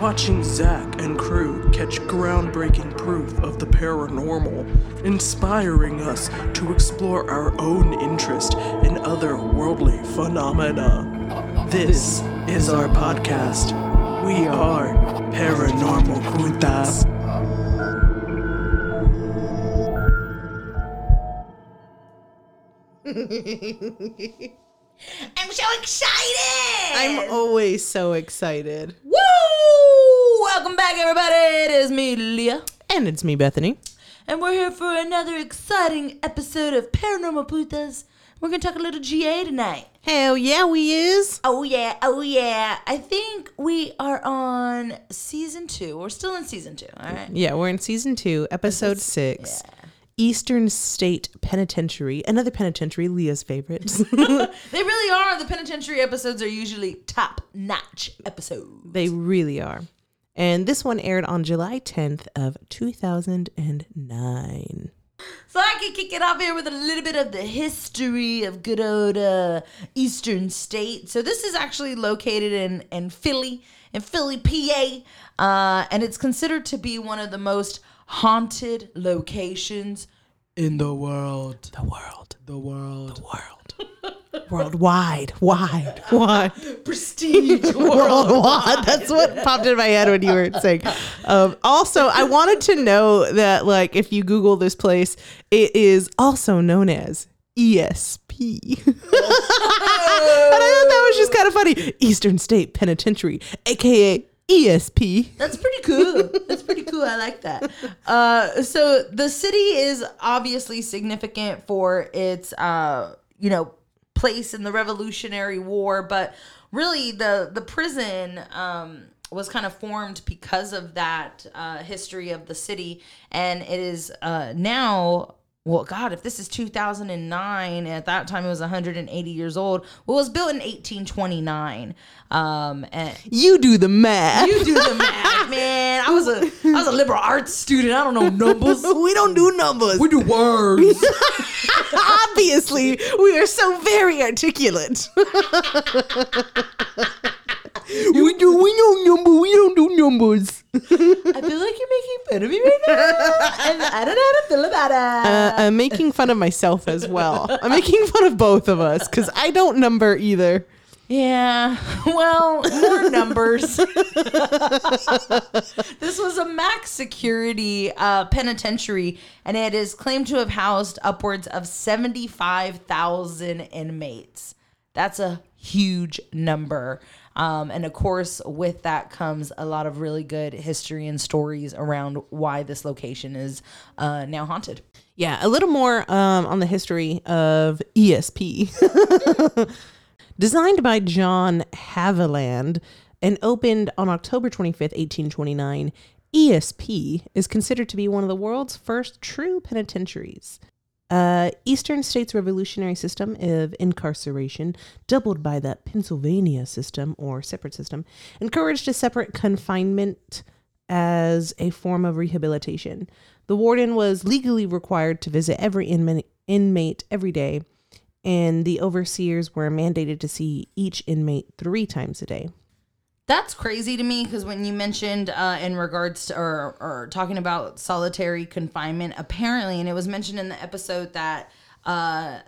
Watching Zach and crew catch groundbreaking proof of the paranormal, inspiring us to explore our own interest in otherworldly phenomena. This is our podcast. We are Paranormal Putas. I'm so excited! I'm always so excited. Woo! Welcome back, everybody. It is me, Leah. And it's me, Bethany. And we're here for another exciting episode of Paranormal Putas. We're going to talk a little GA tonight. Hell yeah, we is. Oh, yeah. Oh, yeah. I think we are on season two. We're still in season two, all right? Yeah, we're in season two, episode six. Eastern State Penitentiary, another penitentiary, Leah's favorites. They really are. The penitentiary episodes are usually top notch episodes. they really are. And this one aired on July 10th of 2009. So I can kick it off here with a little bit of the history of good old uh, Eastern State. So this is actually located in in Philly, in Philly, PA, uh, and it's considered to be one of the most haunted locations in the world. The world. The world. The world. Worldwide. Wide. Wide. Prestige world. Worldwide. That's what popped in my head when you were saying. Um, also, I wanted to know that, like, if you Google this place, it is also known as ESP. and I thought that was just kind of funny. Eastern State Penitentiary, aka ESP. That's pretty cool. That's pretty cool. I like that. Uh, so the city is obviously significant for its, uh, you know, place in the Revolutionary War, but really the the prison um, was kind of formed because of that uh, history of the city, and it is uh, now. Well, God, if this is 2009, at that time it was 180 years old. Well, it was built in 1829. Um, and You do the math. you do the math, man. I was a I was a liberal arts student. I don't know numbers. we don't do numbers. We do words. Obviously, we are so very articulate. we do. We know number. We don't do numbers. I feel like you're making fun of me right now, and I don't know how to feel about it. Uh, I'm making fun of myself as well. I'm making fun of both of us because I don't number either. yeah, well, more numbers. this was a max security uh, penitentiary, and it is claimed to have housed upwards of seventy-five thousand inmates. That's a huge number. Um, and of course, with that comes a lot of really good history and stories around why this location is uh, now haunted. Yeah, a little more um, on the history of ESP. Designed by John Haviland and opened on October 25th, 1829, ESP is considered to be one of the world's first true penitentiaries. Uh, Eastern States Revolutionary System of Incarceration, doubled by the Pennsylvania system or separate system, encouraged a separate confinement as a form of rehabilitation. The warden was legally required to visit every inmate, inmate every day, and the overseers were mandated to see each inmate three times a day. That's crazy to me because when you mentioned uh, in regards to or, or talking about solitary confinement, apparently, and it was mentioned in the episode that uh,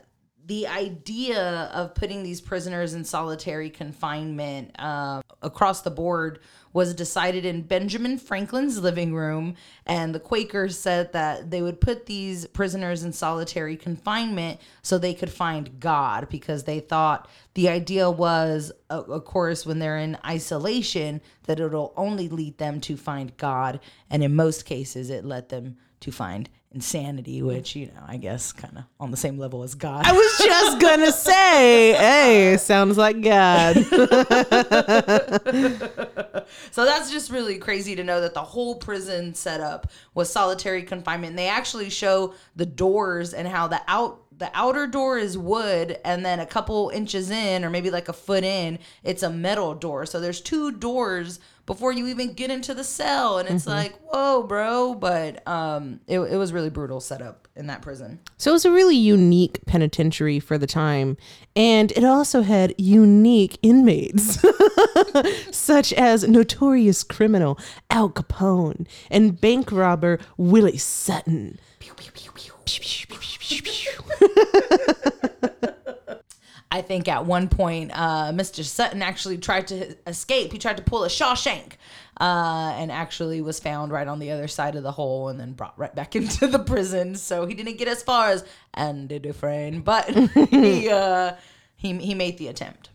the idea of putting these prisoners in solitary confinement uh, across the board was decided in Benjamin Franklin's living room. And the Quakers said that they would put these prisoners in solitary confinement so they could find God because they thought the idea was, of course, when they're in isolation, that it'll only lead them to find God. And in most cases, it led them to find insanity, which, you know, I guess kind of on the same level as God. I was just gonna say, hey, sounds like God. So that's just really crazy to know that the whole prison setup was solitary confinement. And they actually show the doors and how the out the outer door is wood and then a couple inches in or maybe like a foot in it's a metal door so there's two doors before you even get into the cell. And it's like whoa bro. But um it, it was really brutal setup in that prison. So it was a really unique penitentiary for the time, and it also had unique inmates, such as notorious criminal Al Capone and bank robber Willie Sutton. I think at one point, uh, Mr. Sutton actually tried to escape. He tried to pull a Shawshank, uh, and actually was found right on the other side of the hole, and then brought right back into the prison. So he didn't get as far as Andy Dufresne, but he uh, he he made the attempt.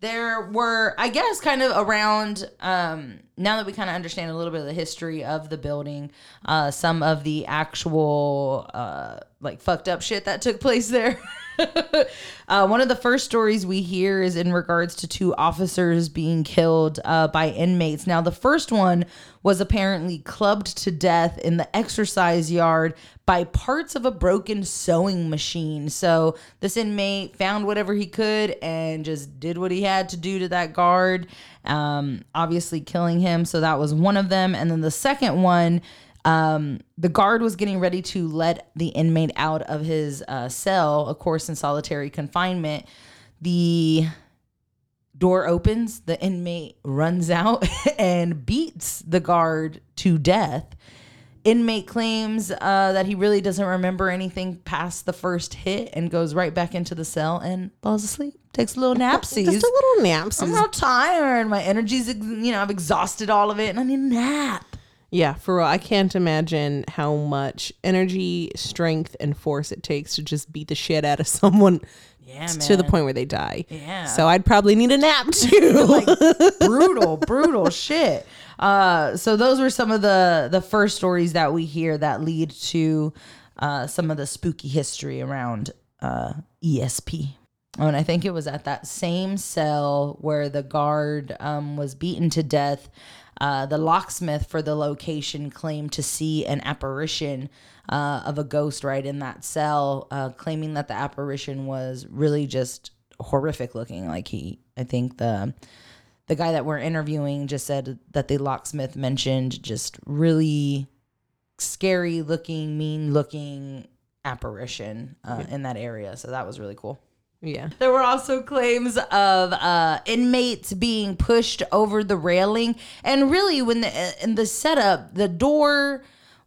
There were, I guess, kind of around. Um, now that we kind of understand a little bit of the history of the building, uh, some of the actual uh, like fucked up shit that took place there. uh, one of the first stories we hear is in regards to two officers being killed uh, by inmates. Now, the first one was apparently clubbed to death in the exercise yard by parts of a broken sewing machine. So, this inmate found whatever he could and just did what he had to do to that guard, um, obviously killing him. So, that was one of them. And then the second one um, the guard was getting ready to let the inmate out of his uh, cell, of course, in solitary confinement. The door opens, the inmate runs out and beats the guard to death. Inmate claims uh, that he really doesn't remember anything past the first hit and goes right back into the cell and falls asleep. Takes a little napsies. Just a little naps. I'm not tired. My energy's, you know, I've exhausted all of it and I need a nap. Yeah, for real. I can't imagine how much energy, strength, and force it takes to just beat the shit out of someone Yeah, to the point where they die. Yeah. So I'd probably need a nap too. like brutal, brutal shit. Uh, so those were some of the the first stories that we hear that lead to uh, some of the spooky history around uh, ESP. Oh, and I think it was at that same cell where the guard um, was beaten to death. Uh, the locksmith for the location claimed to see an apparition uh, of a ghost right in that cell, uh, claiming that the apparition was really just horrific looking. Like he, I think the the guy that we're interviewing just said that the locksmith mentioned just really scary looking, mean looking apparition uh, in that area. So that was really cool. yeah. There were also claims of uh, inmates being pushed over the railing, and really, when the in the setup, the door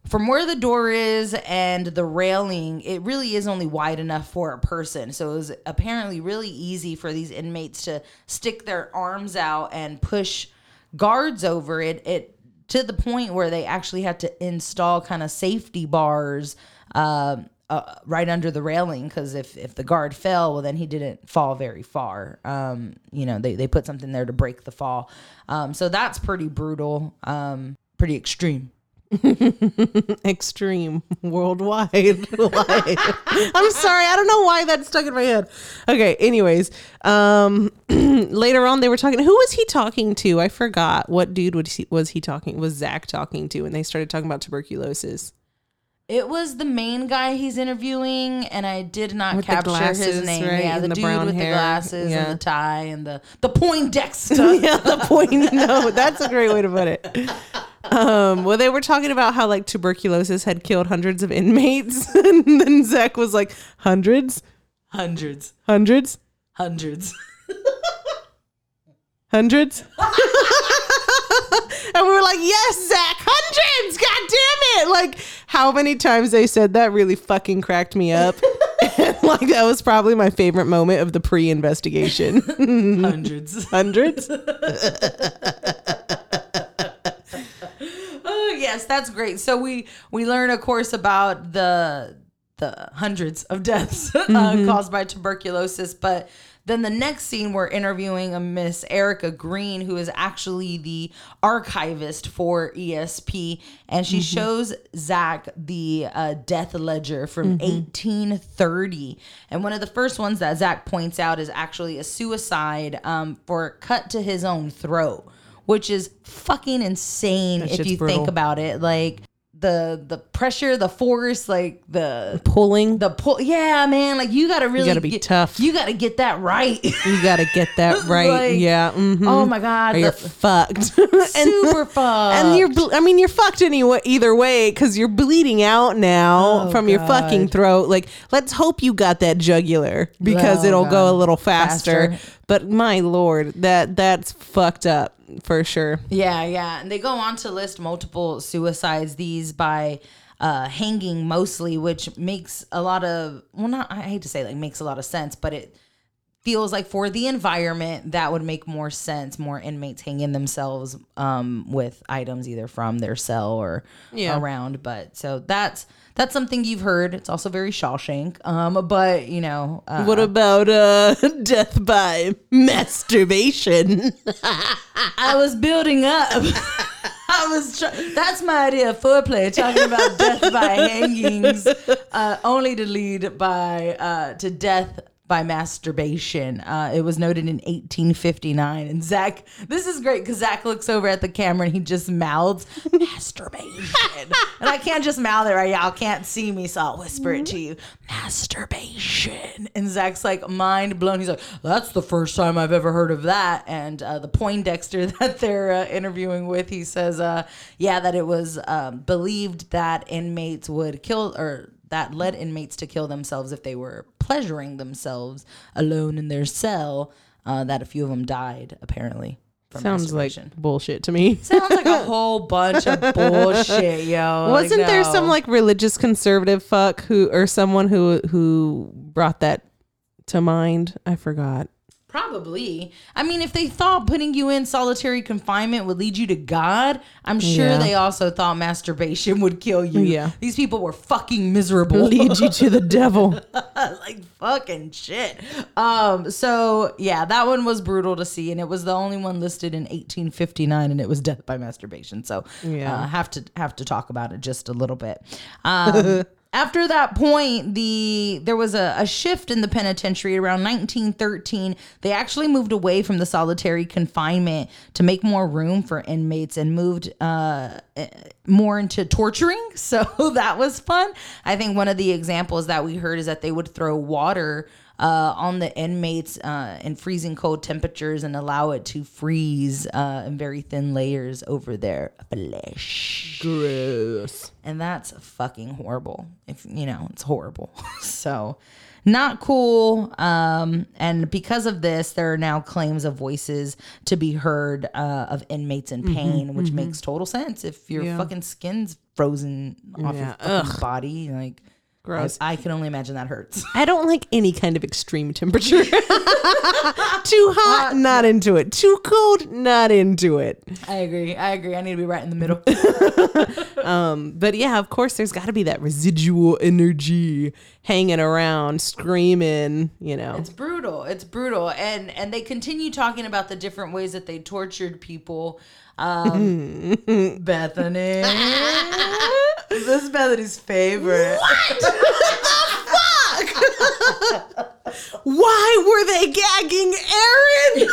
from where the door is and the railing, it really is only wide enough for a person. So it was apparently really easy for these inmates to stick their arms out and push guards over it. It to the point where they actually had to install kind of safety bars. Um, uh, right under the railing because if, if the guard fell well then he didn't fall very far um, you know they, they put something there to break the fall um, so that's pretty brutal um, pretty extreme extreme worldwide. I'm sorry, I don't know why that stuck in my head. Okay, anyways, um later on they were talking who was he talking to? I forgot. What dude was he was he talking was Zach talking to and they started talking about tuberculosis. it was the main guy he's interviewing and i did not With capture glasses, his name right, yeah the, the dude with hair. the glasses Yeah. and the tie and the the poindexter yeah, the point. No, that's a great way to put it. Um, well, they were talking about how like tuberculosis had killed hundreds of inmates, and then Zach was like, hundreds, hundreds hundreds, hundreds hundreds. and we were like, yes, Zach, hundreds. God damn it! Like how many times they said that really fucking cracked me up. and, like that was probably my favorite moment of the pre-investigation. hundreds hundreds. Yes, that's great. So we we learn, of course, about the the hundreds of deaths uh, caused by tuberculosis, but then the next scene we're interviewing a Miss Erica Green, who is actually the archivist for ESP, and she shows Zach the uh, death ledger from 1830. And one of the first ones that Zach points out is actually a suicide um, for cut to his own throat which is fucking insane if you brutal. think about it. Like the the pressure, the force, like the Pulling. the pull. Yeah, man, like you gotta really gotta be get, tough. You gotta get that right. you gotta get that right. Like, yeah. mhm. Oh my god, you're fucked. super fucked. And you're, ble- I mean, you're fucked anyway, either way, because you're bleeding out now Oh, from your fucking throat. Like, let's hope you got that jugular because Oh, it'll go a little faster. Faster. But my lord, that that's fucked up for sure. Yeah, yeah. And they go on to list multiple suicides, these by uh, hanging mostly, which makes a lot of, well, not, I hate to say like makes a lot of sense, but it feels like for the environment, that would make more sense. More inmates hanging themselves um, with items either from their cell or Yeah. around. But so that's. That's something you've heard. It's also very Shawshank. Um, but you know, uh, What about uh, death by masturbation? I was building up. I was. Try- that's my idea of foreplay. Talking about death by hangings, uh, only to lead by uh, to death by masturbation. Uh, it was noted in 1859, and Zach. This is great because Zach looks over at the camera and he just mouths masturbation, and I can't just mouth it right. Y'all can't see me, so I'll whisper it to you. Masturbation, and Zach's like mind blown. He's like, "That's the first time I've ever heard of that." And uh, the Poindexter that they're uh, interviewing with, he says, uh, "Yeah, that it was um, believed that inmates would kill or." That led inmates to kill themselves if they were pleasuring themselves alone in their cell. Uh, that a few of them died, apparently. From Sounds like bullshit to me. Sounds like a whole bunch of bullshit, yo. Wasn't there some like religious conservative fuck who or someone who who brought that to mind? I forgot. Probably. I mean, if they thought putting you in solitary confinement would lead you to God, I'm sure Yeah. they also thought masturbation would kill you. Yeah. These people were fucking miserable. Lead you to the devil. like fucking shit. Um, so yeah, that one was brutal to see, and it was the only one listed in 1859, and it was death by masturbation. So Yeah. uh, have to have to talk about it just a little bit. Um, after that point, the there was a, a shift in the penitentiary around 1913. They actually moved away from the solitary confinement to make more room for inmates and moved uh, eh, more into torturing. So that was fun. I think one of the examples that we heard is that they would throw water uh, on the inmates uh, in freezing cold temperatures and allow it to freeze uh, in very thin layers over their flesh Gross. and that's fucking horrible if you know it's horrible so not cool um and because of this there are now claims of voices to be heard uh of inmates in pain which makes total sense if your Yeah. fucking skin's frozen off Yeah. your fucking body like Gross. I, I can only imagine that hurts I don't like any kind of extreme temperature. Too hot, not into it. Too cold, not into it. i agree i agree i need to be right in the middle Um, but yeah, of course, there's got to be that residual energy hanging around, screaming. You know, It's brutal. It's brutal. And and they continue talking about the different ways that they tortured people. Um, Bethany. This is Bethany's favorite. What the fuck? Why were they gagging Aaron?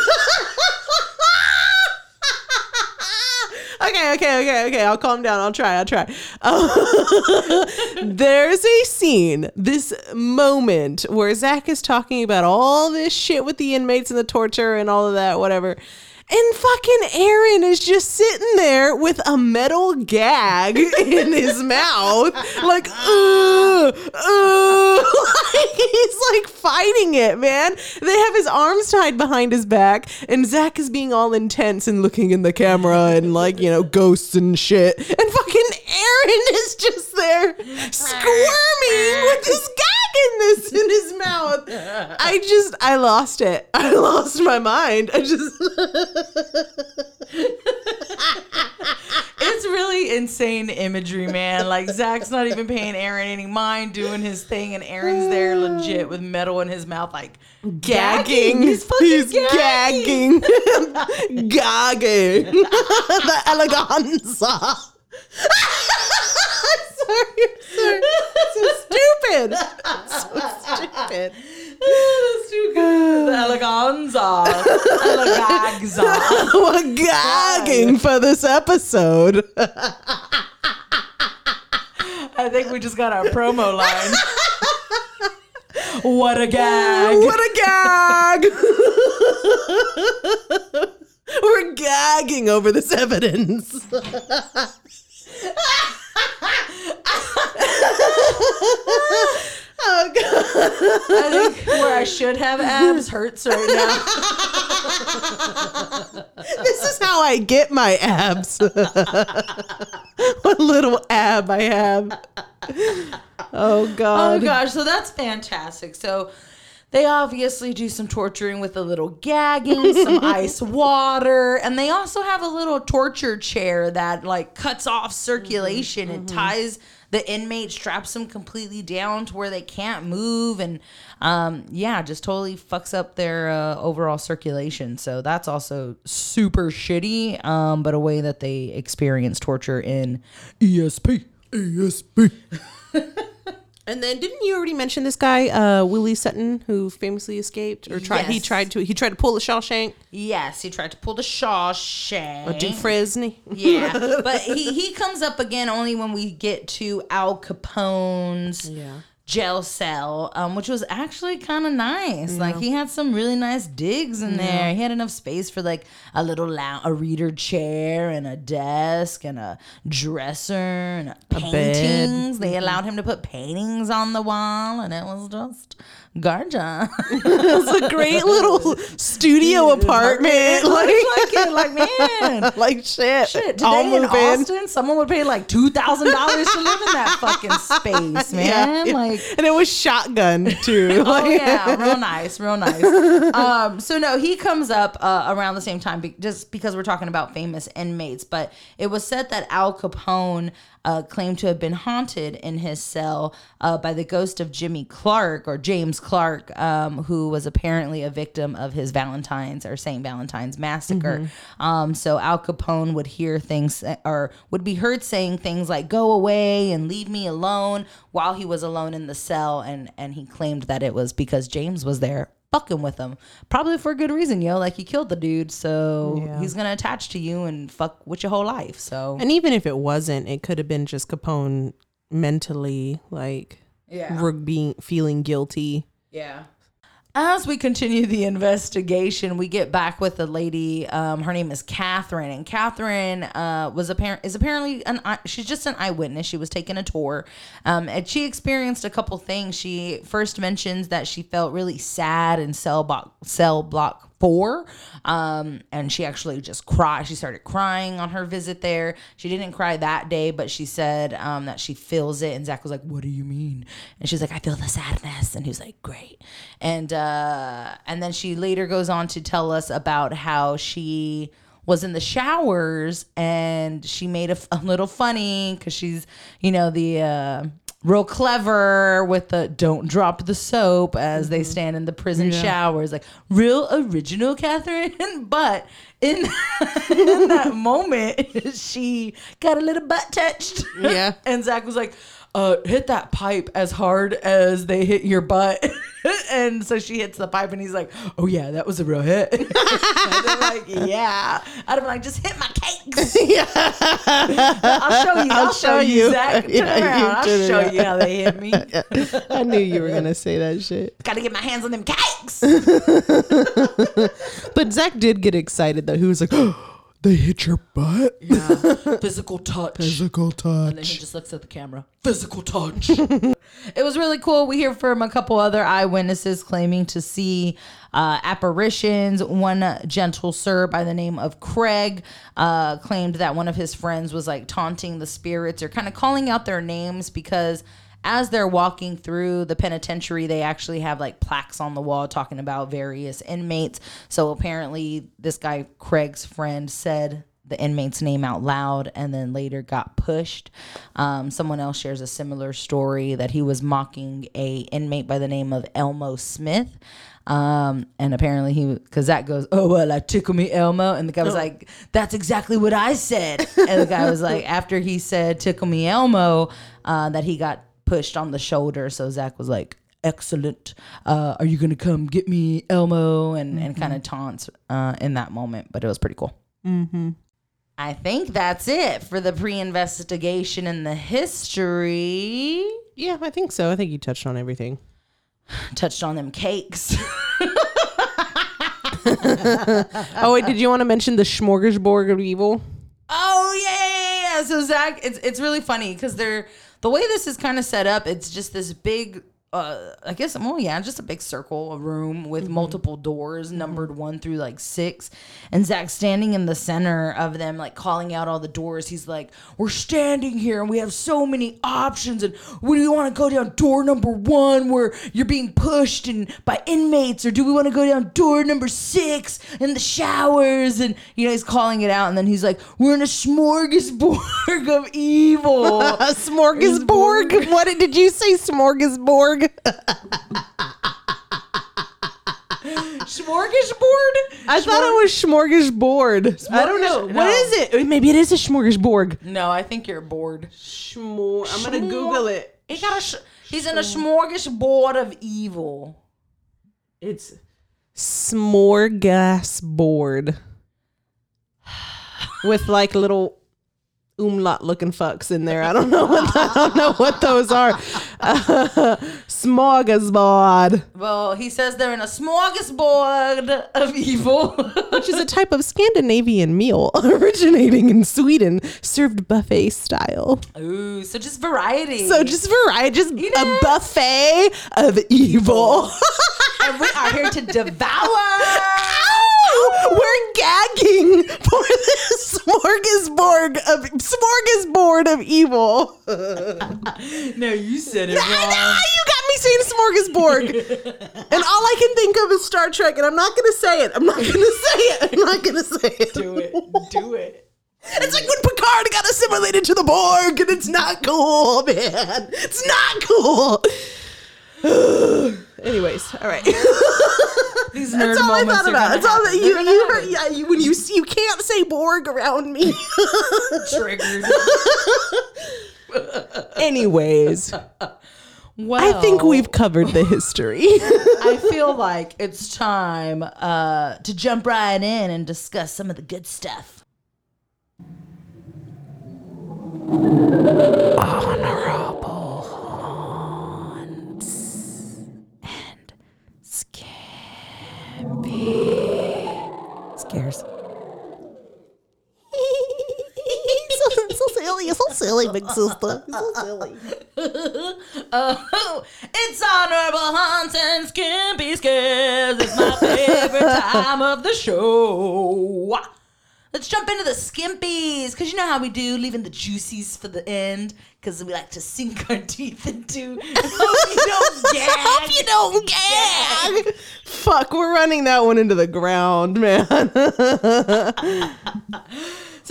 okay, okay, okay, okay. I'll calm down. I'll try. I'll try. There's a scene, this moment where Zach is talking about all this shit with the inmates and the torture and all of that, whatever. And fucking Aaron is just sitting there with a metal gag in his mouth, like, uh, like he's like fighting it, man. They have his arms tied behind his back, and Zach is being all intense and looking in the camera and like, you know, ghosts and shit. And fucking Aaron is just there squirming with his gag in this in his mouth. I just I lost it. I lost my mind. I just It's really insane imagery, man. Like Zach's not even paying Aaron any mind doing his thing, and Aaron's there legit with metal in his mouth, like gagging. He's fucking He's gagging. gagging. gagging. the eleganza. I'm sorry, sorry. So stupid. So stupid. That's too good. The eleganza. Elegagza. We're gagging for this episode. I think we just got our promo line. what a gag! What a gag! We're gagging over this evidence. oh god. I think where I should have abs hurts right now. This is how I get my abs. what little ab I have. Oh, oh god. Oh gosh, so that's fantastic. So they obviously do some torturing with a little gagging, some ice water, and they also have a little torture chair that like cuts off circulation and mm-hmm. ties the inmate, straps them completely down to where they can't move, and um, yeah, just totally fucks up their uh, overall circulation. So that's also super shitty, um, but a way that they experience torture in ESP. ESP. And then didn't you already mention this guy, uh, Willie Sutton, who famously escaped or tried he tried to he tried to pull the Shawshank Yes, he tried to pull the Shawshank. or do Fresney. Yeah, but he he comes up again only when we get to Al Capone's Yeah. Jail cell, um, which was actually kind of nice. Like he had some really nice digs in there. He had enough space for like a little lou- a reader chair and a desk and a dresser and a bed. paintings. They allowed him to put paintings on the wall, and it was just gorgeous. It's a great little studio apartment. like, Like, like it, like man. like shit. Shit, I'll today in move in. Austin, someone would pay like two thousand dollars to live in that fucking space, man. Yeah. Like, and it was shotgun too. oh yeah, real nice, real nice. Um, so no, he comes up uh, around the same time, be- just because we're talking about famous inmates. But it was said that Al Capone uh, claimed to have been haunted in his cell uh, by the ghost of Jimmy Clark or James Clark, um, who was apparently a victim of his Valentine's or Saint Valentine's massacre. Um, so Al Capone would hear things or would be heard saying things like "Go away" and "Leave me alone" while he was alone in the cell, and and he claimed that it was because James was there fucking with him, probably for a good reason, yo. Like he killed the dude, so Yeah. he's gonna attach to you and fuck with your whole life. So And even if it wasn't, it could have been just Capone mentally like Yeah. being feeling guilty. Yeah. As we continue the investigation, we get back with the lady. Um, her name is Catherine, and Catherine uh, was apparent is apparently an she's just an eyewitness. She was taking a tour, um, and she experienced a couple things. She first mentions that she felt really sad and cell block cell block four, um, and she actually just cried. She started crying on her visit there. She didn't cry that day, but she said um, that she feels it. And Zach was like, "What do you mean?" And she's like, "I feel the sadness." And he was like, "Great." And uh, and then she later goes on to tell us about how she was in the showers and she made a, little funny because she's you know the uh, real clever with the don't drop the soap as they mm-hmm. stand in the prison showers like real original catherine. But in, in that moment she got a little butt touched. Yeah. and zach was like uh, hit that pipe as hard as they hit your butt. and so she hits the pipe, and he's like, "Oh yeah, that was a real hit." like, "Yeah." I'd be like, "Just hit my cakes." I'll show you. I'll, show, you, Zach. Turn Yeah, around. I'll show around. you how they hit me. I knew you were gonna say that shit. Got to get my hands on them cakes. But Zach did get excited though. He was like, They hit your butt. Yeah. Physical touch. Physical touch. And then he just looks at the camera. Physical touch. it was really cool. We hear from a couple other eyewitnesses claiming to see uh, apparitions. One gentle sir by the name of Craig uh, claimed that one of his friends was like taunting the spirits or kind of calling out their names because as they're walking through the penitentiary, they actually have like plaques on the wall talking about various inmates. So apparently, this guy, Craig's friend, said the inmate's name out loud and then later got pushed. Um, someone else shares a similar story that he was mocking a inmate by the name of Elmo Smith. Um, and apparently he, cause that goes, oh, well, like tickle me Elmo. And the guy was like, that's exactly what I said. And the guy was like, after he said tickle me Elmo, uh, that he got pushed on the shoulder. So Zach was like, excellent. Uh, are you going to come get me Elmo? And, and kind of taunts, uh, in that moment, but it was pretty cool. Mm-hmm. I think that's it for the pre-investigation and the history. Yeah, I think so. I think you touched on everything. Touched on them cakes. Oh wait, did you want to mention the smorgasbord of evil? Oh yeah, yeah, yeah, yeah. So Zach, it's it's really funny because they're the way this is kind of set up. It's just this big. Uh, I guess well, yeah, just a big circle, a room with multiple doors, numbered one through like six, and Zach standing in the center of them, like calling out all the doors. He's like, "We're standing here, and we have so many options. And do you want to go down door number one, where you're being pushed and by inmates, or do we want to go down door number six in the showers?" And you know, he's calling it out, and then he's like, "We're in a smorgasbord of evil." A smorgasbord. What did- did you say? Smorgasbord. Smorgasbord? I thought it was smorgasbord. I don't know. Smorgas- What no. is it? Maybe it is a smorgasbord. No, I think you're bored. Schmor. I'm gonna Google it. He got a. Sh- he's in a smorgasbord of evil. It's smorgasbord with like little umlaut looking fucks in there. I don't know what I don't know what those are. Smorgasbord, Well, he says they're in a smorgasbord of evil. which is a type of Scandinavian meal originating in Sweden, served buffet style. Ooh, so just variety. So just variety, just know- a buffet of evil. and we are here to devour. We're gagging for this smorgasbord of smorgasbord of evil. no, you said it Ah, wrong. you got me saying smorgasbord, and all I can think of is Star Trek, and I'm not gonna say it. I'm not gonna say it. I'm not gonna say it. Do it. Do it. It's like when Picard got assimilated to the Borg, and it's not cool, man. It's not cool. Anyways, all right. These nerd That's all I moments thought are about. gonna That's all that happen. you, They're you yeah, you, when you you can't say Borg around me. Triggered. Anyways, Well, I think we've covered the history. I feel like it's time uh, to jump right in and discuss some of the good stuff. Scares. so, so silly, big sister. So silly. Oh, it's honorable hunts and skimpy scares. It's my favorite time of the show. Let's jump into the skimpies, because you know how we do, leaving the juicies for the end, because we like to sink our teeth into. Hope you don't gag. Hope you don't gag. Fuck, we're running that one into the ground, man.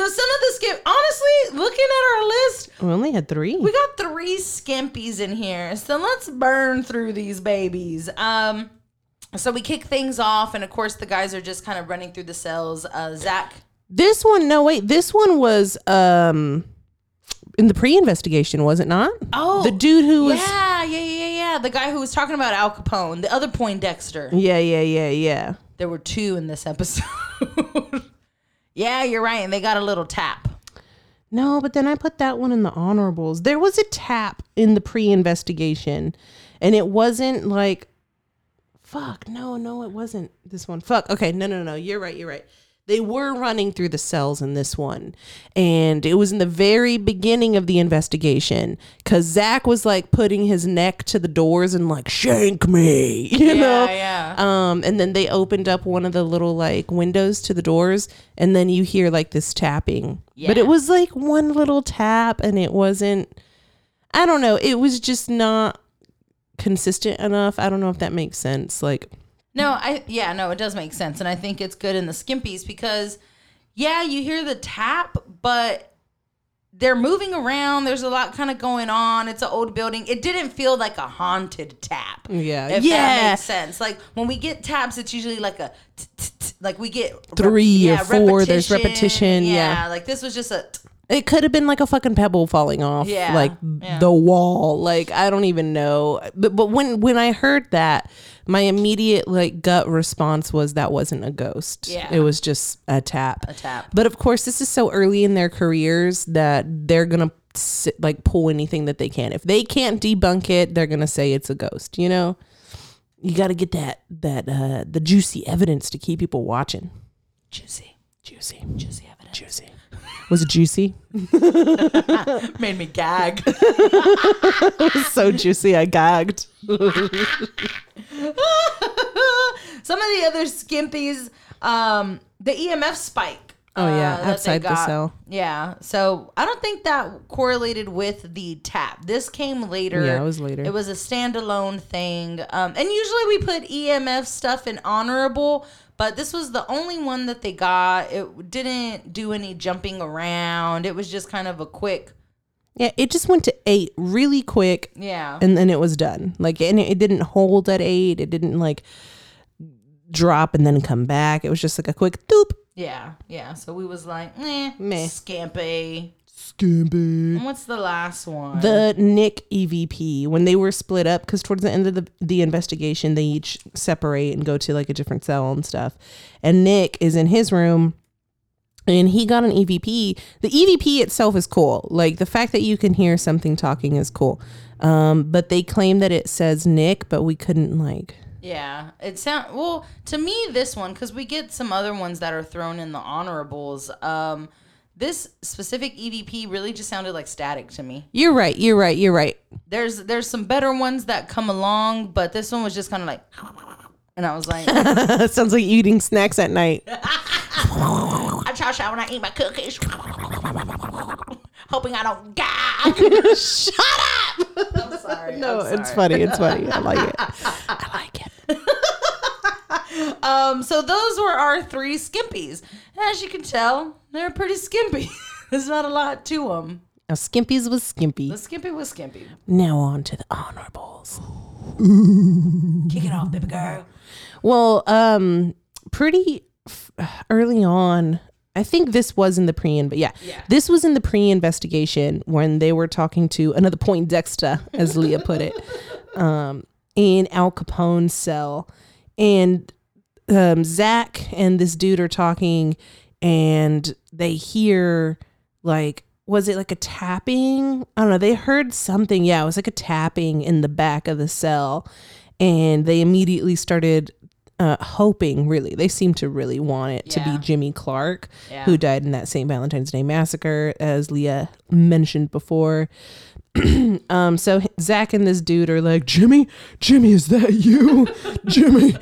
So some of the skip, honestly, looking at our list, we only had three. we got three skimpies in here. So let's burn through these babies. Um, so we kick things off, and of course the guys are just kind of running through the cells. Uh, Zach, This one, no wait, this one was um in the pre-investigation, was it not? oh, the dude who was yeah, yeah, yeah, yeah, the guy who was talking about Al Capone, the other Poindexter. Yeah, yeah, yeah, yeah. There were two in this episode. yeah, you're right, and they got a little tap. No, but then I put that one in the honorables. There was a tap in the pre-investigation, and it wasn't like fuck, no, no, it wasn't this one. Fuck. Okay, no, no, no. You're right, you're right. They were running through the cells in this one. And it was in the very beginning of the investigation. Cause Zach was like putting his neck to the doors and like, shank me. You know? yeah. Um, and then they opened up one of the little like windows to the doors, and then you hear like this tapping. Yeah. But it was like one little tap, and it wasn't. I don't know. It was just not consistent enough. I don't know if that makes sense. Like, No, I yeah, no, it does make sense, and I think it's good in the skimpies because, yeah, you hear the tap, but they're moving around. There's a lot kind of going on. It's an old building. It didn't feel like a haunted tap. Yeah. if Yeah. that makes sense. Like when we get taps, it's usually like a like we get Three or four, there's repetition, yeah. like this was just a. It could have been like a fucking pebble falling off, Yeah, like yeah. the wall. Like I don't even know. But but when when I heard that, my immediate like gut response was that wasn't a ghost. Yeah. it was just a tap. A tap. But of course, this is so early in their careers that they're gonna sit, like pull anything that they can. If they can't debunk it, they're gonna say it's a ghost. You know, you got to get that that uh, the juicy evidence to keep people watching. Juicy. Juicy, juicy evidence. Juicy. Was it juicy? Made me gag. It was so juicy, I gagged. Some of the other skimpies, um, the EMF spike. Oh, yeah, uh, outside the cell. Yeah, so I don't think that correlated with the tap. This came later. Yeah, it was later. It was a standalone thing. Um, and usually we put EMF stuff in honorable, but this was the only one that they got. It didn't do any jumping around. It was just kind of a quick. Yeah, it just went to eight really quick, Yeah. and then it was done. Like, and it, didn't hold at eight. It didn't like drop and then come back. It was just like a quick doop. Yeah, yeah. So we was like, eh, Meh. scampy. Skimpy. And what's the last one? The Nick EVP when they were split up because towards the end of the the investigation they each separate and go to like a different cell and stuff. And Nick is in his room and he got an EVP. The EVP itself is cool. Like the fact that you can hear something talking is cool. Um, but they claim that it says Nick, but we couldn't like. yeah, it sound well to me. This one because we get some other ones that are thrown in the honorables. Um, this specific EVP really just sounded like static to me. You're right. You're right. You're right. There's there's some better ones that come along, but this one was just kind of like, and I was like, Sounds like eating snacks at night. I chow chow when I eat my cookies, hoping I don't gag. Shut up. I'm sorry. No, I'm it's funny. It's funny. I like it. I like it. Um, so those were our three skimpies. And as you can tell, they're pretty skimpy. There's not a lot to them. Now, Skimpies was skimpy. The skimpy was skimpy. Now on to the honorables. Kick it off, baby girl. Well, um, pretty f- early on, I think this was in the pre, but yeah, Yeah. this was in the pre-investigation when they were talking to another Point Dexter, as Leah put it, um, in Al Capone's cell, and um, Zach and this dude are talking, and they hear like. Was it like a tapping? I don't know. They heard something. Yeah, it was like a tapping in the back of the cell and they immediately started uh, hoping really they seemed to really want it to be jimmy clark Yeah. who died in that st valentine's day massacre as leah mentioned before um so zach and this dude are like jimmy jimmy is that you? Jimmy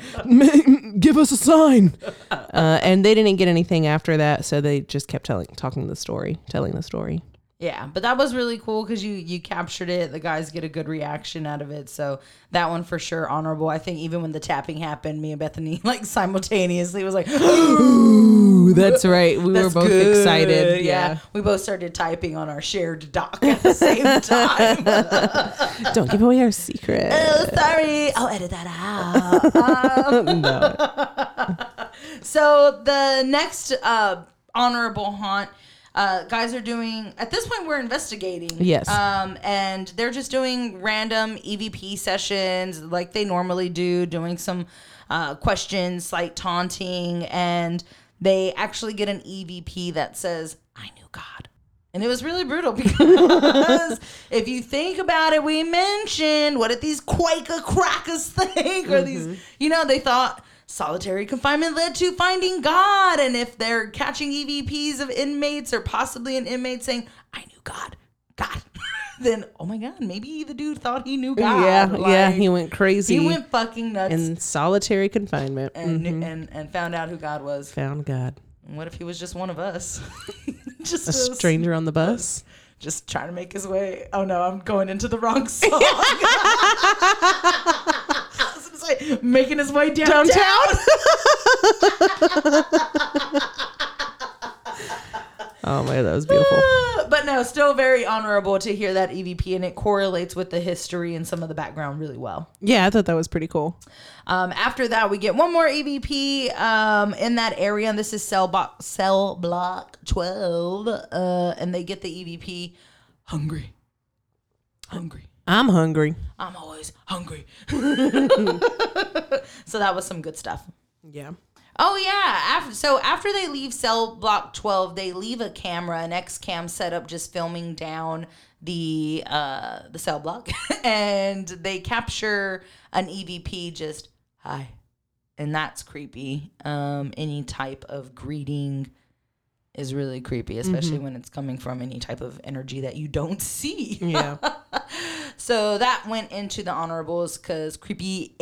give us a sign. Uh, and they didn't get anything after that so they just kept telling talking the story telling the story Yeah, but that was really cool because you you captured it. The guys get a good reaction out of it, so that one for sure honorable. I think even when the tapping happened, me and Bethany like simultaneously was like, Ooh, that's right we were both good." excited Yeah. we both started typing on our shared doc at the same time. don't give away our secret oh, sorry, I'll edit that out. no So the next uh, honorable haunt, uh, guys are doing. At this point, we're investigating. Yes. Um, and they're just doing random EVP sessions like they normally do, doing some uh, questions, like taunting, and they actually get an EVP that says, "I knew God." And it was really brutal because if you think about it, we mentioned what did these Quaker crackers think? Or these, you know, they thought solitary confinement led to finding God. And if they're catching EVPs of inmates or possibly an inmate saying, I knew God, God, then oh my God, maybe the dude thought he knew God. yeah yeah he went crazy he went fucking nuts in solitary confinement and, Mhm. and and found out who God was. found god What if he was just one of us? just a stranger on the bus just trying to make his way. Oh no, I'm going into the wrong song. I was gonna say, making his way downtown. oh my that was beautiful but no, still very honorable to hear that EVP, and it correlates with the history and some of the background really well. Yeah, I thought that was pretty cool. Um, after that, we get one more EVP um, in that area, and this is cell, bo- cell block 12. Uh, and they get the EVP hungry. Hungry. I'm hungry. I'm always hungry. so that was some good stuff. Yeah. Oh yeah. After, so after they leave cell block twelve, they leave a camera, an X cam setup, just filming down the uh, the cell block, and they capture an EVP just hi, and that's creepy. Um, any type of greeting is really creepy, especially when it's coming from any type of energy that you don't see. Yeah. So that went into the honorables because creepy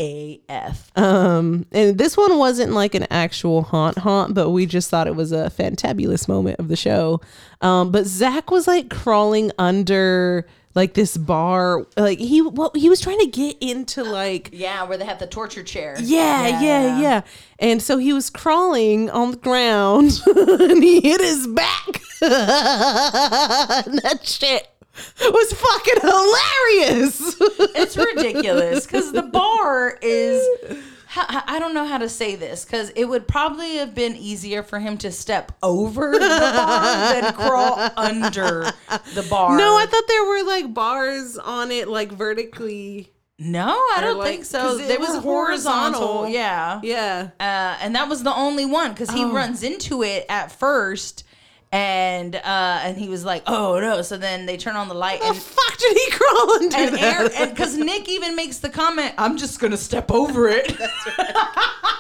AF. Um, and this one wasn't like an actual haunt haunt, but we just thought it was a fantabulous moment of the show. Um, but Zach was like crawling under like this bar, like he well, he was trying to get into like Yeah, where they have the torture chair. yeah, yeah, yeah, And so he was crawling on the ground and he hit his back. that shit was fucking hilarious. It's ridiculous because the bar is. I don't know how to say this because it would probably have been easier for him to step over the bar than crawl under the bar. No, I thought there were like bars on it, like vertically. no, I don't like- think so. it was was horizontal. horizontal. Yeah. Yeah. Uh, and that was the only one because he runs into it at first, and uh, and he was like, "Oh no!" So then they turn on the light, The and fuck did he crawl under and that? Because Nick even makes the comment, "I'm just gonna step over it."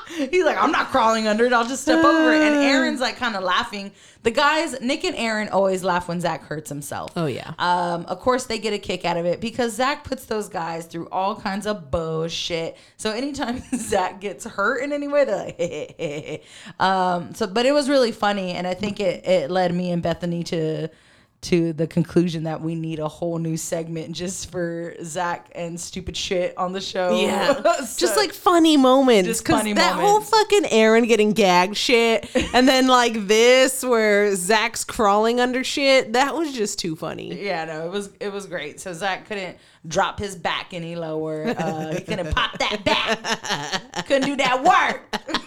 He's like, "I'm not crawling under it. I'll just step over it." And Aaron's like, kind of laughing. The guys, Nick and Aaron, always laugh when Zach hurts himself. Oh, yeah. Um, of course, they get a kick out of it because Zach puts those guys through all kinds of bullshit. So anytime Zach gets hurt in any way, they're like, hey, hey, hey. um, so but it was really funny, and I think it it led me and Bethany to to the conclusion that we need a whole new segment just for Zach and stupid shit on the show. Yeah, So- just like funny moments. Just funny that moments. whole fucking Aaron getting gagged shit, and then like this where Zach's crawling under shit. That was just too funny. Yeah, no, it was it was great. So Zach couldn't drop his back any lower. Uh, he couldn't pop that back. couldn't do that work.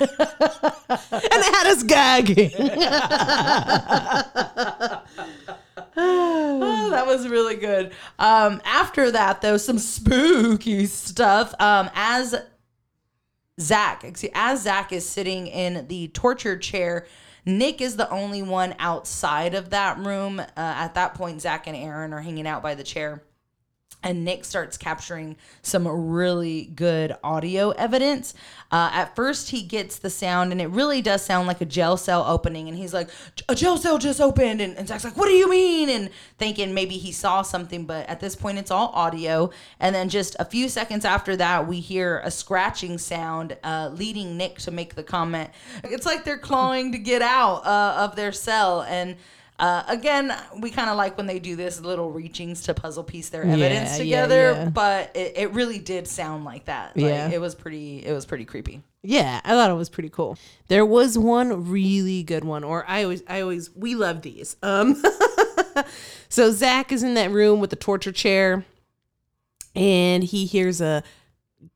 And it had us gagging. Oh, that was really good. Um, after that, though, some spooky stuff. Um, as Zach, as Zach is sitting in the torture chair, Nick is the only one outside of that room. Uh, at that point, Zach and Aaron are hanging out by the chair. And Nick starts capturing some really good audio evidence. Uh, at first, he gets the sound, and it really does sound like a jail cell opening. And he's like, "A jail cell just opened," and, and Zach's like, "What do you mean?" And thinking maybe he saw something, but at this point, it's all audio. And then just a few seconds after that, we hear a scratching sound, uh, leading Nick to make the comment, "It's like they're clawing to get out uh, of their cell." And uh, again, we kind of like when they do this little reachings to puzzle piece their evidence Yeah, yeah, together, yeah. but it, it really did sound like that. Like, Yeah. it was pretty. It was pretty creepy. Yeah, I thought it was pretty cool. There was one really good one, or I always, I always, we love these. Um, so Zach is in that room with the torture chair, and he hears a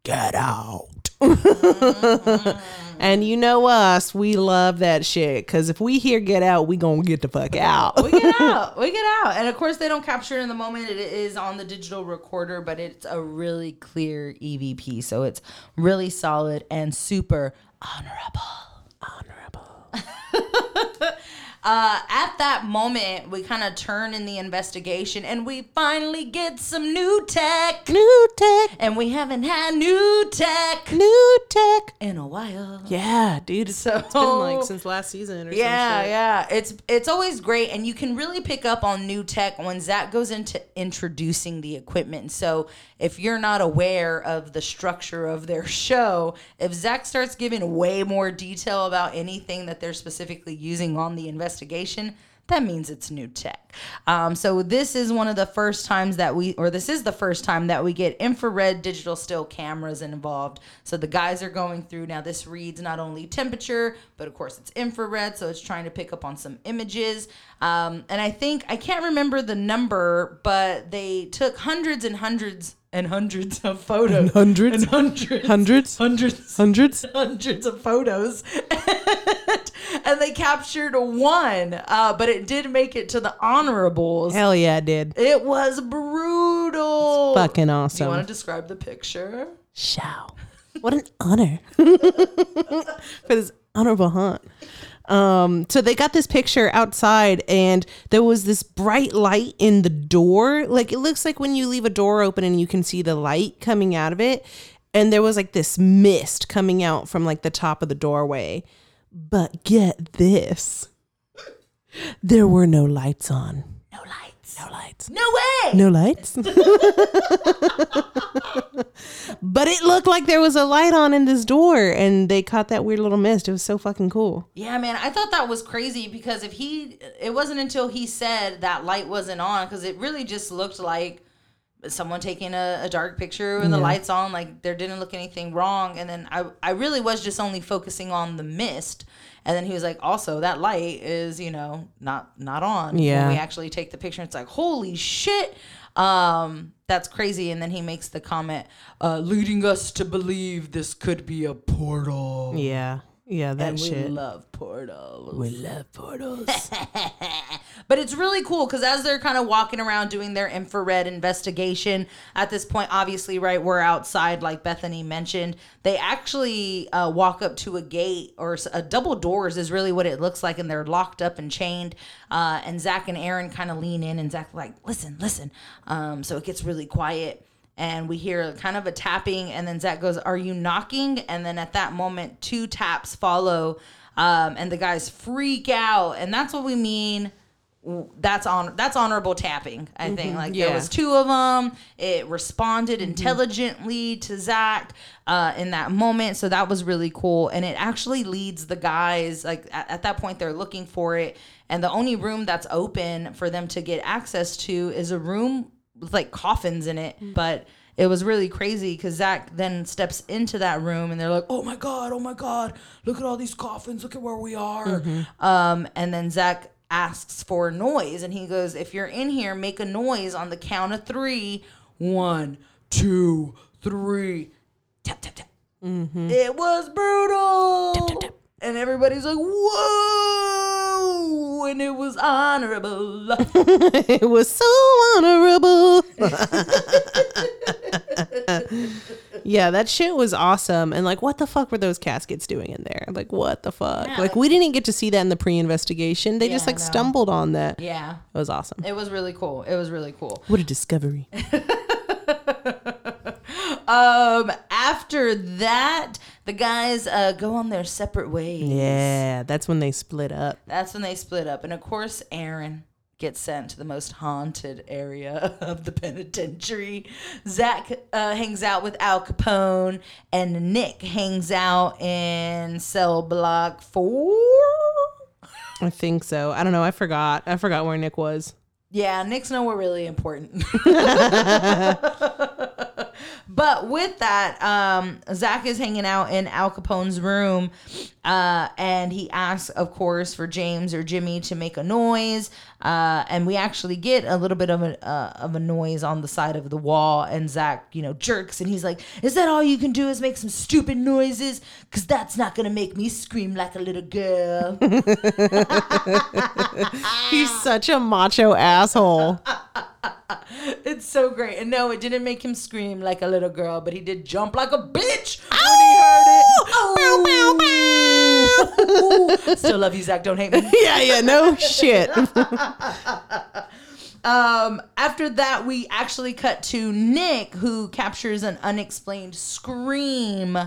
"get out," and you know us, we love that shit. Cause if we hear "get out," we gonna get the fuck out. We get out. we get out. And of course, they don't capture it in the moment. It is on the digital recorder, but it's a really clear EVP, so it's really solid and super honorable. Honorable. Uh, at that moment, we kind of turn in the investigation, and we finally get some new tech. New tech, And we haven't had new tech new tech. in a while. Yeah, dude. It's, So- it's been like since last season or Yeah, yeah. It's it's always great, and you can really pick up on new tech when Zach goes into introducing the equipment. So if you're not aware of the structure of their show, if Zach starts giving way more detail about anything that they're specifically using on the investigation, that means it's new tech. Um, so this is one of the first times that we, or this is the first time that we get infrared digital still cameras involved. So the guys are going through now. This reads not only temperature, but of course it's infrared, so it's trying to pick up on some images. Um, and I think I can't remember the number, but they took hundreds and hundreds and hundreds of photos, hundreds? and hundreds, Hundreds? hundreds, Hundreds? hundreds of photos and they captured one uh, but it did make it to the honorables Hell yeah, it did. it was brutal Fucking do you want to describe the picture Show. What an honor for this honorable hunt. Um, so they got this picture outside, and there was this bright light in the door. Like it looks like when you leave a door open and you can see the light coming out of it. And there was like this mist coming out from like the top of the doorway. But get this there were no lights on. no lights No lights. no way No lights. but it looked like there was a light on in this door and they caught that weird little mist. It was so fucking cool. Yeah, man, I thought that was crazy because if he, it wasn't until he said that light wasn't on because it really just looked like someone taking a, a dark picture with the lights on. Like there didn't look anything wrong, and then I, I really was just only focusing on the mist. And then he was like, also that light is, you know, not not on. Yeah. When we actually take the picture, it's like, holy shit. Um, that's crazy. And then he makes the comment, uh, leading us to believe this could be a portal. Yeah. Yeah, that And we shit. love portals. we love portals. But it's really cool because as they're kind of walking around doing their infrared investigation, at this point, obviously, right, we're outside, like Bethany mentioned. They actually uh, walk up to a gate or a double doors is really what it looks like, and they're locked up and chained. Uh, and Zach and Aaron kind of lean in, and Zach like, listen, listen. Um, so it gets really quiet and we hear kind of a tapping and then zach goes are you knocking? And then at that moment two taps follow um, and the guys freak out and that's what we mean. That's on that's honorable tapping i think. Like there was two of them it responded intelligently to zach uh, in that moment so that was really cool and it actually leads the guys like at, at that point they're looking for it and the only room that's open for them to get access to is a room with like coffins in it, but it was really crazy because Zach then steps into that room and they're like, "Oh my god, oh my god, look at all these coffins, look at where we are." Um, and then Zach asks for noise, and he goes, "If you're in here, make a noise on the count of three. One, two, three. Tap tap tap." It was brutal. And everybody's like, whoa! And it was honorable. it was so honorable. yeah, that shit was awesome. And like, what the fuck were those caskets doing in there? Like, what the fuck? Yeah, like, we didn't get to see that in the pre-investigation. They just like no. stumbled on that. yeah. It was awesome. It was really cool. It was really cool. What a discovery. Um, after that, the guys uh, go on their separate ways. yeah, that's when they split up. That's when they split up. And of course, Aaron gets sent to the most haunted area of the penitentiary. Zach uh, hangs out with Al Capone, and Nick hangs out in cell block four. I think so. I don't know. I forgot. I forgot where Nick was. Yeah, Nick's nowhere really important. but with that, um, Zach is hanging out in Al Capone's room, uh, and he asks, of course, for James or Jimmy to make a noise. Uh, and we actually get a little bit of a uh, of a noise on the side of the wall, and Zach, you know, jerks, and he's like, "Is that all you can do? Is make some stupid noises? Cause that's not gonna make me scream like a little girl." He's such a macho asshole. It's so great. And no, it didn't make him scream like a little girl, but he did jump like a bitch when he heard it. Still love you, Zach. Don't hate me. yeah, yeah, no shit. Um, after that, we actually cut to Nick, who captures an unexplained scream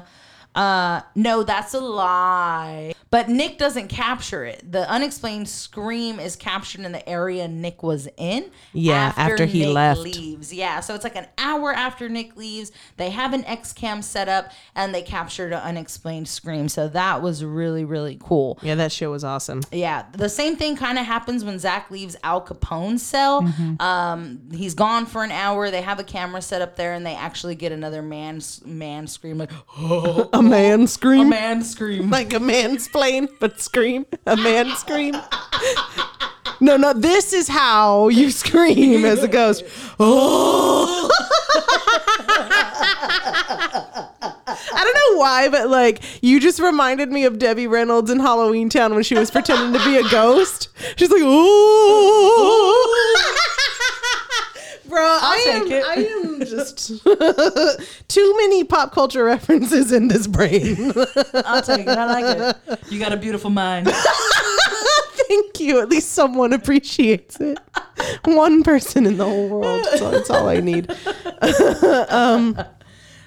Uh, no, that's a lie. But Nick doesn't capture it. The unexplained scream is captured in the area Nick was in. Yeah, after he left. Leaves. Yeah, so it's like an hour after Nick leaves. They have an X cam set up and they captured an unexplained scream. So that was really really cool. Yeah, that show was awesome. Yeah, the same thing kind of happens when Zach leaves Al Capone's cell. Mm-hmm. Um, he's gone for an hour. They have a camera set up there, and they actually get another man man scream like A man scream. a man scream. like a man's plane, but scream. A man scream. No, no, this is how you scream as a ghost. Oh. I don't know why, but like you just reminded me of Debbie Reynolds in Halloweentown when she was pretending to be a ghost. She's like, oh. Bro, I am, take it. I am just too many pop culture references in this brain. I'll take it. I like it. You got a beautiful mind. Thank you. At least someone appreciates it. One person in the whole world. So that's all I need. Um,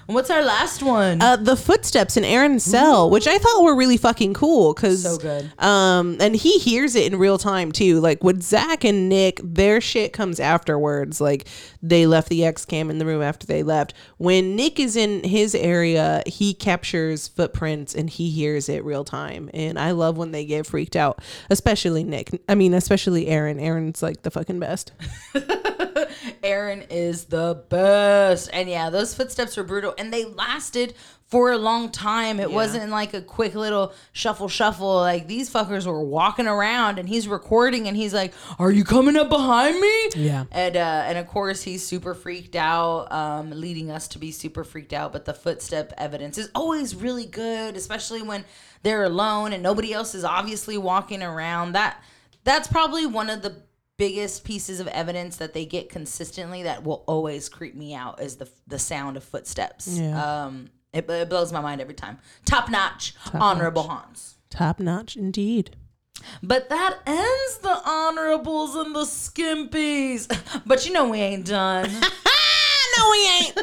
What's our last one? Uh, the footsteps in Aaron's cell, which I thought were really fucking cool, because So good. Um, and he hears it in real time too. Like with Zach and Nick, their shit comes afterwards. Like they left the X cam in the room after they left. When Nick is in his area, he captures footprints and he hears it real time. And I love when they get freaked out, especially Nick. I mean, especially Aaron. Aaron's like the fucking best. Aaron is the best. And yeah, those footsteps were brutal and they lasted for a long time. It wasn't like a quick little shuffle shuffle. Like these fuckers were walking around and he's recording and he's like, "Are you coming up behind me?" Yeah. And uh and of course he's super freaked out, um leading us to be super freaked out, but the footstep evidence is always really good, especially when they're alone and nobody else is obviously walking around. That that's probably one of the biggest pieces of evidence that they get consistently that will always creep me out is the the sound of footsteps. Yeah. Um, it, it blows my mind every time. Top notch, honorable Hans. Top notch indeed. But that ends the honorables and the skimpies. But you know we ain't done. no, we ain't.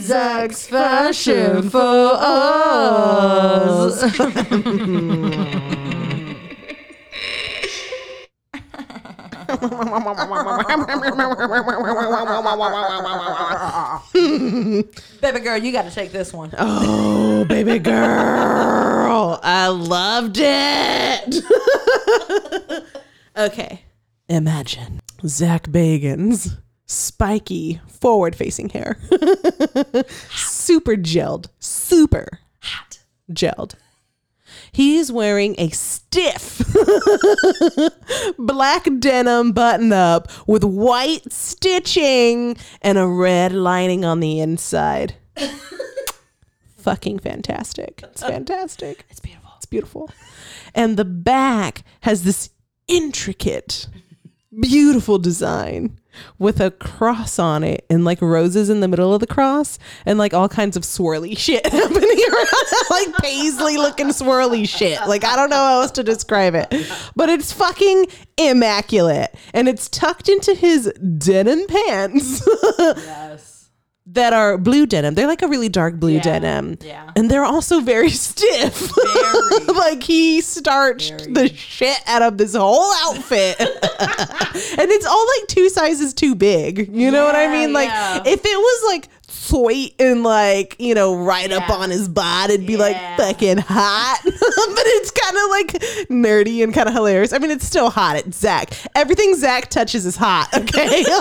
Zach's fashion for us. Baby girl, you got to take this one. Oh, baby girl. I loved it. okay. Imagine Zach Bagans, spiky, forward facing hair. super gelled. Super Hot. gelled. He's wearing a stiff black denim button up with white stitching and a red lining on the inside. Fucking fantastic. It's fantastic. It's beautiful. It's beautiful. And the back has this intricate, beautiful design with a cross on it and like roses in the middle of the cross and like all kinds of swirly shit happening around like paisley looking swirly shit. Like I don't know how else to describe it. But it's fucking immaculate. And it's tucked into his denim pants. Yes. That are blue denim. They're like a really dark blue Yeah, denim. yeah. And they're also very stiff. Very. like he starched Very. the shit out of this whole outfit. and it's all like two sizes too big. You know what I mean? Like yeah. if it was like sweet and like, you know, right up on his butt, it'd be like fucking hot. but it's kind of like nerdy and kind of hilarious. I mean, it's still hot. It's Zach. Everything Zach touches is hot. Okay.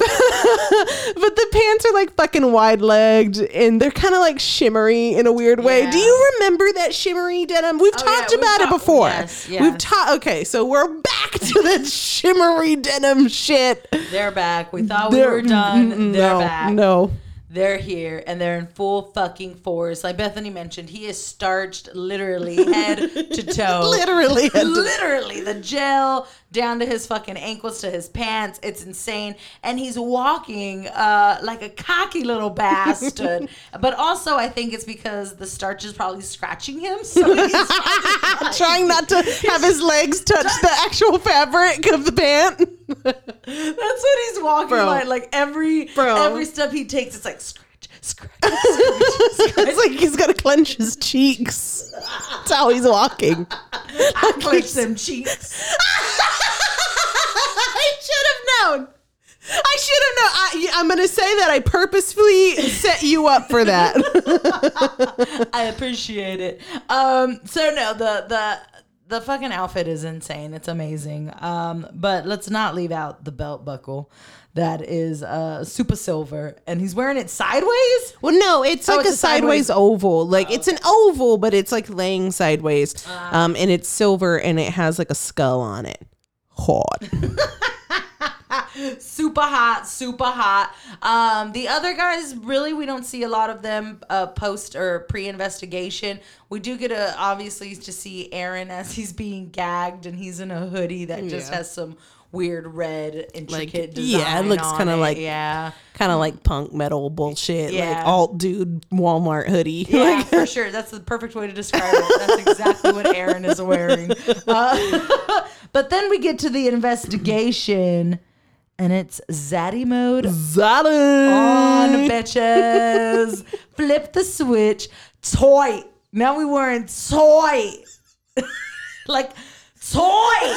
But the pants are like fucking wide legged and they're kind of like shimmery in a weird way. Do you remember that shimmery denim? We've Oh, talked yeah, we've about it before. yes, We've yes. talked. Okay, so we're back to the shimmery denim shit. They're back. We thought we They're- were done. They're no, back. No. They're here and they're in full fucking force. Like Bethany mentioned, he is starched literally head to toe. Literally literally the gel down to his fucking ankles to his pants. It's insane. And he's walking uh, like a cocky little bastard. but also, I think it's because the starch is probably scratching him. So he's Trying not to have his legs touch the actual fabric of the pant. That's what he's walking Bro. like like every Bro. every step he takes, it's like scratch, scratch. it's like he's gonna clench his cheeks. That's how he's walking. Clench them cheeks. I should have known. I should have known. I, I'm gonna say that I purposefully set you up for that. I appreciate it. Um, so no, the the the fucking outfit is insane. It's amazing. Um, but let's not leave out the belt buckle that is uh super silver, and he's wearing it sideways. well, no, it's Oh, like it's a a sideways- sideways, oval. Like it's an oval, but it's like laying sideways. um, and it's silver, and it has like a skull on it. Hot. super hot, super hot. Um, the other guys, really, we don't see a lot of them uh, post or pre-investigation. We do get a obviously to see Aaron as he's being gagged, and he's in a hoodie that just Yeah. has some weird red intricate design. yeah, it looks kinda like- yeah, kind of like punk metal bullshit, Yeah. like alt dude Walmart hoodie. yeah, Like, for sure. That's the perfect way to describe it. That's exactly what Aaron is wearing. Uh, but then we get to the investigation, and it's Zaddy mode Zada. on bitches. Flip the switch. Toy. Now we wearing toy. like toy.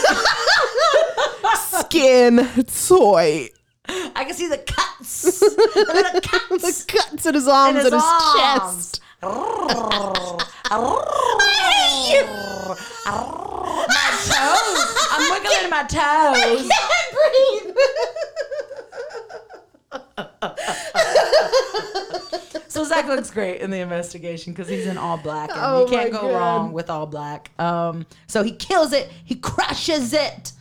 skin toy. I can see the cuts. the cuts. The cuts in his arms his and his arms. chest. my toes. I'm wiggling my toes. So Zach looks great in the investigation because he's in all black, and Oh you can't go God. wrong with all black. Um, so he kills it, he crushes it,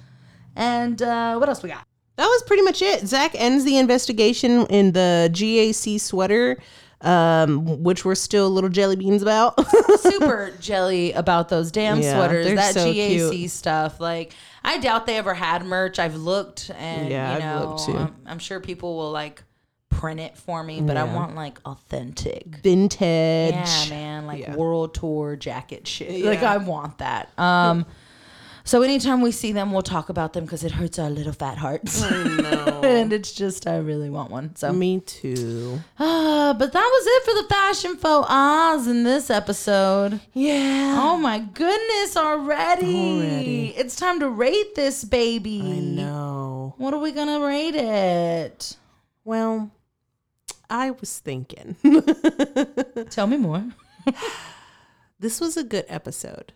and uh, what else we got? That was pretty much it. Zach ends the investigation in the GAC sweater, um, which we're still little jelly beans about. Super jelly about those damn Yeah, sweaters, that so GAC cute. stuff. Like, I doubt they ever had merch. I've looked, and Yeah, you I've looked too. I'm, I'm sure people will like print it for me, but I want like authentic. Vintage. Yeah, man, like Yeah. world tour jacket shit. Like I want that. Um so anytime we see them, we'll talk about them because it hurts our little fat hearts. and it's just I really want one. So Me too. uh, but that was it for the fashion faux Oz in this episode. Yeah. Oh my goodness, already. Already. It's time to rate this baby. I know. What are we gonna rate it? Well, I was thinking Tell me more. this was a good episode,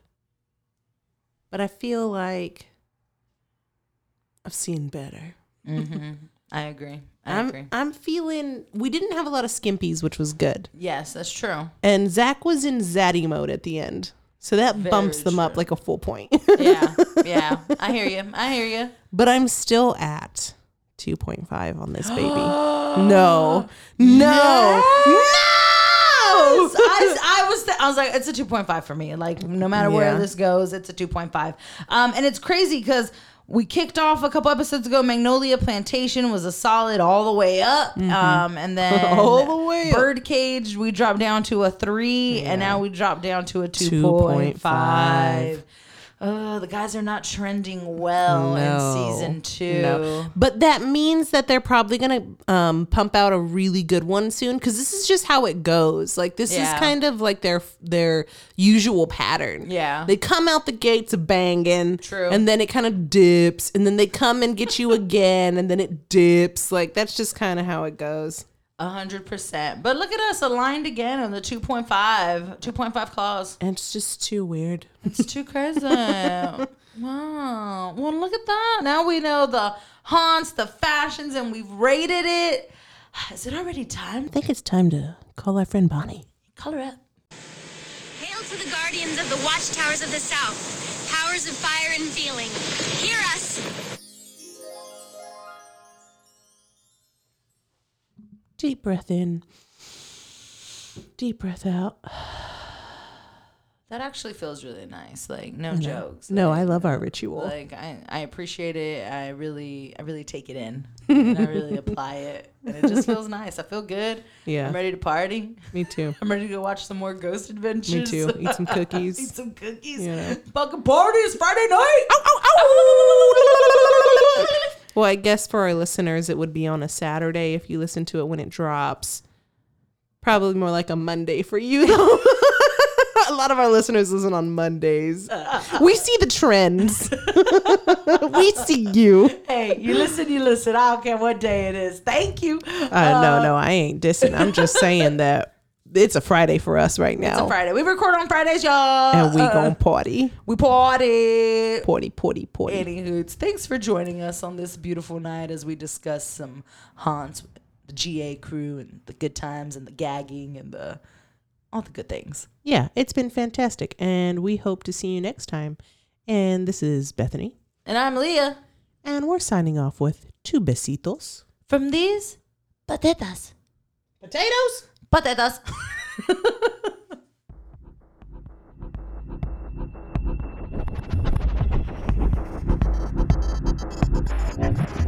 but I feel like I've seen better. hmm I agree. I I'm, agree. I'm feeling we didn't have a lot of skimpies, which was good. Yes, that's true. And Zach was in Zaddy mode at the end. So that Very bumps them up like a full point. yeah, yeah. I hear you. I hear you. but I'm still at 2.5 on this baby. no. No. No. I, was th- I was like it's a 2.5 for me. Like no matter where Yeah. this goes, it's a 2.5. Um and it's crazy cuz we kicked off a couple episodes ago. Magnolia Plantation was a solid all the way up, um, and then Mm-hmm. All the way up. Birdcage we dropped down to a three, and now we dropped down to a two point 2.5. Uh, the guys are not trending well in season two. No. But that means that they're probably going to um, pump out a really good one soon because this is just how it goes. Like this Yeah. is kind of like their their usual pattern. Yeah. They come out the gates banging. True. And then it kind of dips and then they come and get you again and then it dips. Like that's just kind of how it goes. A hundred percent. But look at us aligned again on the 2.5, 2.5 clause. And it's just too weird. It's too crazy. wow. Well, look at that. Now we know the haunts, the fashions, and we've rated it. Is it already time? I think it's time to call our friend Bonnie. Call her up. Hail to the guardians of the watchtowers of the south, powers of fire and feeling. Hear us! Deep breath in. Deep breath out. That actually feels really nice. Like no jokes. No, Like, I love our ritual. like I, I appreciate it. I really I really take it in. and I really apply it. And it just feels nice. I feel good. Yeah. I'm ready to party. Me too. I'm ready to go watch some more Ghost Adventures. Me too. Eat some cookies. Eat some cookies. Know. Fucking party. It's Friday night. Well, I guess for our listeners, it would be on a Saturday if you listen to it when it drops. Probably more like a Monday for you, though. a lot of our listeners listen on Mondays. We see the trends. we see you. Hey, you listen, you listen. I don't care what day it is. Thank you. Uh, no, no, I ain't dissing. I'm just saying that it's a Friday for us right now. It's a Friday. We record on Fridays, y'all. And we Uh, gon' party. we party. Party, party, party. Anywho, thanks for joining us on this beautiful night as we discuss some haunts, with the GA crew, and the good times, and the gagging, and the all the good things. Yeah, it's been fantastic. And we hope to see you next time. And this is Bethany. And I'm Leah And we're signing off with two besitos. from these patatas. Potatoes? Patatas.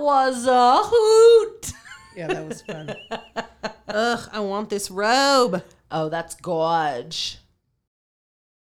was a hoot. Yeah, that was fun. Ugh, I want this robe. Oh, that's gorge.